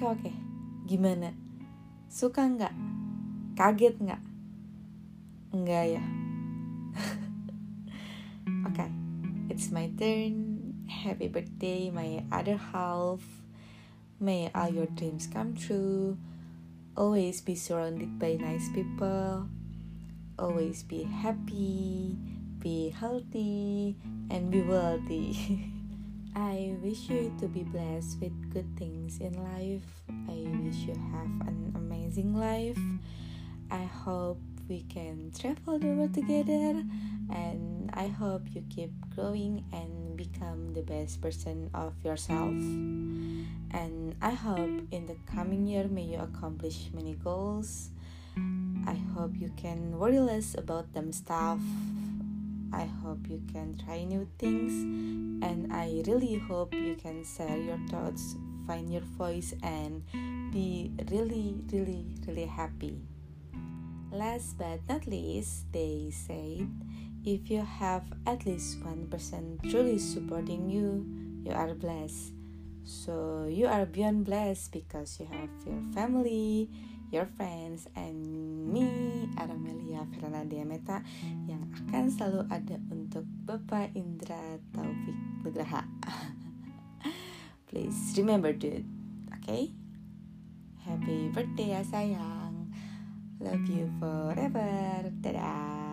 Oke oke, gimana? Suka nggak? Kaget nggak? Enggak ya. oke, okay, it's my turn. Happy birthday, my other half. May all your dreams come true. Always be surrounded by nice people. Always be happy, be healthy, and be wealthy. I wish you to be blessed with good things in life. I wish you have an amazing life. I hope we can travel the world together and I hope you keep growing and become the best person of yourself. And I hope in the coming year may you accomplish many goals. I hope you can worry less about them stuff I hope you can try new things, and I really hope you can share your thoughts, find your voice, and be really, really, really happy. Last but not least, they said if you have at least one person truly supporting you, you are blessed. So you are beyond blessed because you have your family, your friends, and me, Aramelia Verana Diameta, yang akan selalu ada untuk Bapak Indra Taufik Nugraha. Please remember dude, okay? Happy birthday ya sayang. Love you forever. Dadah.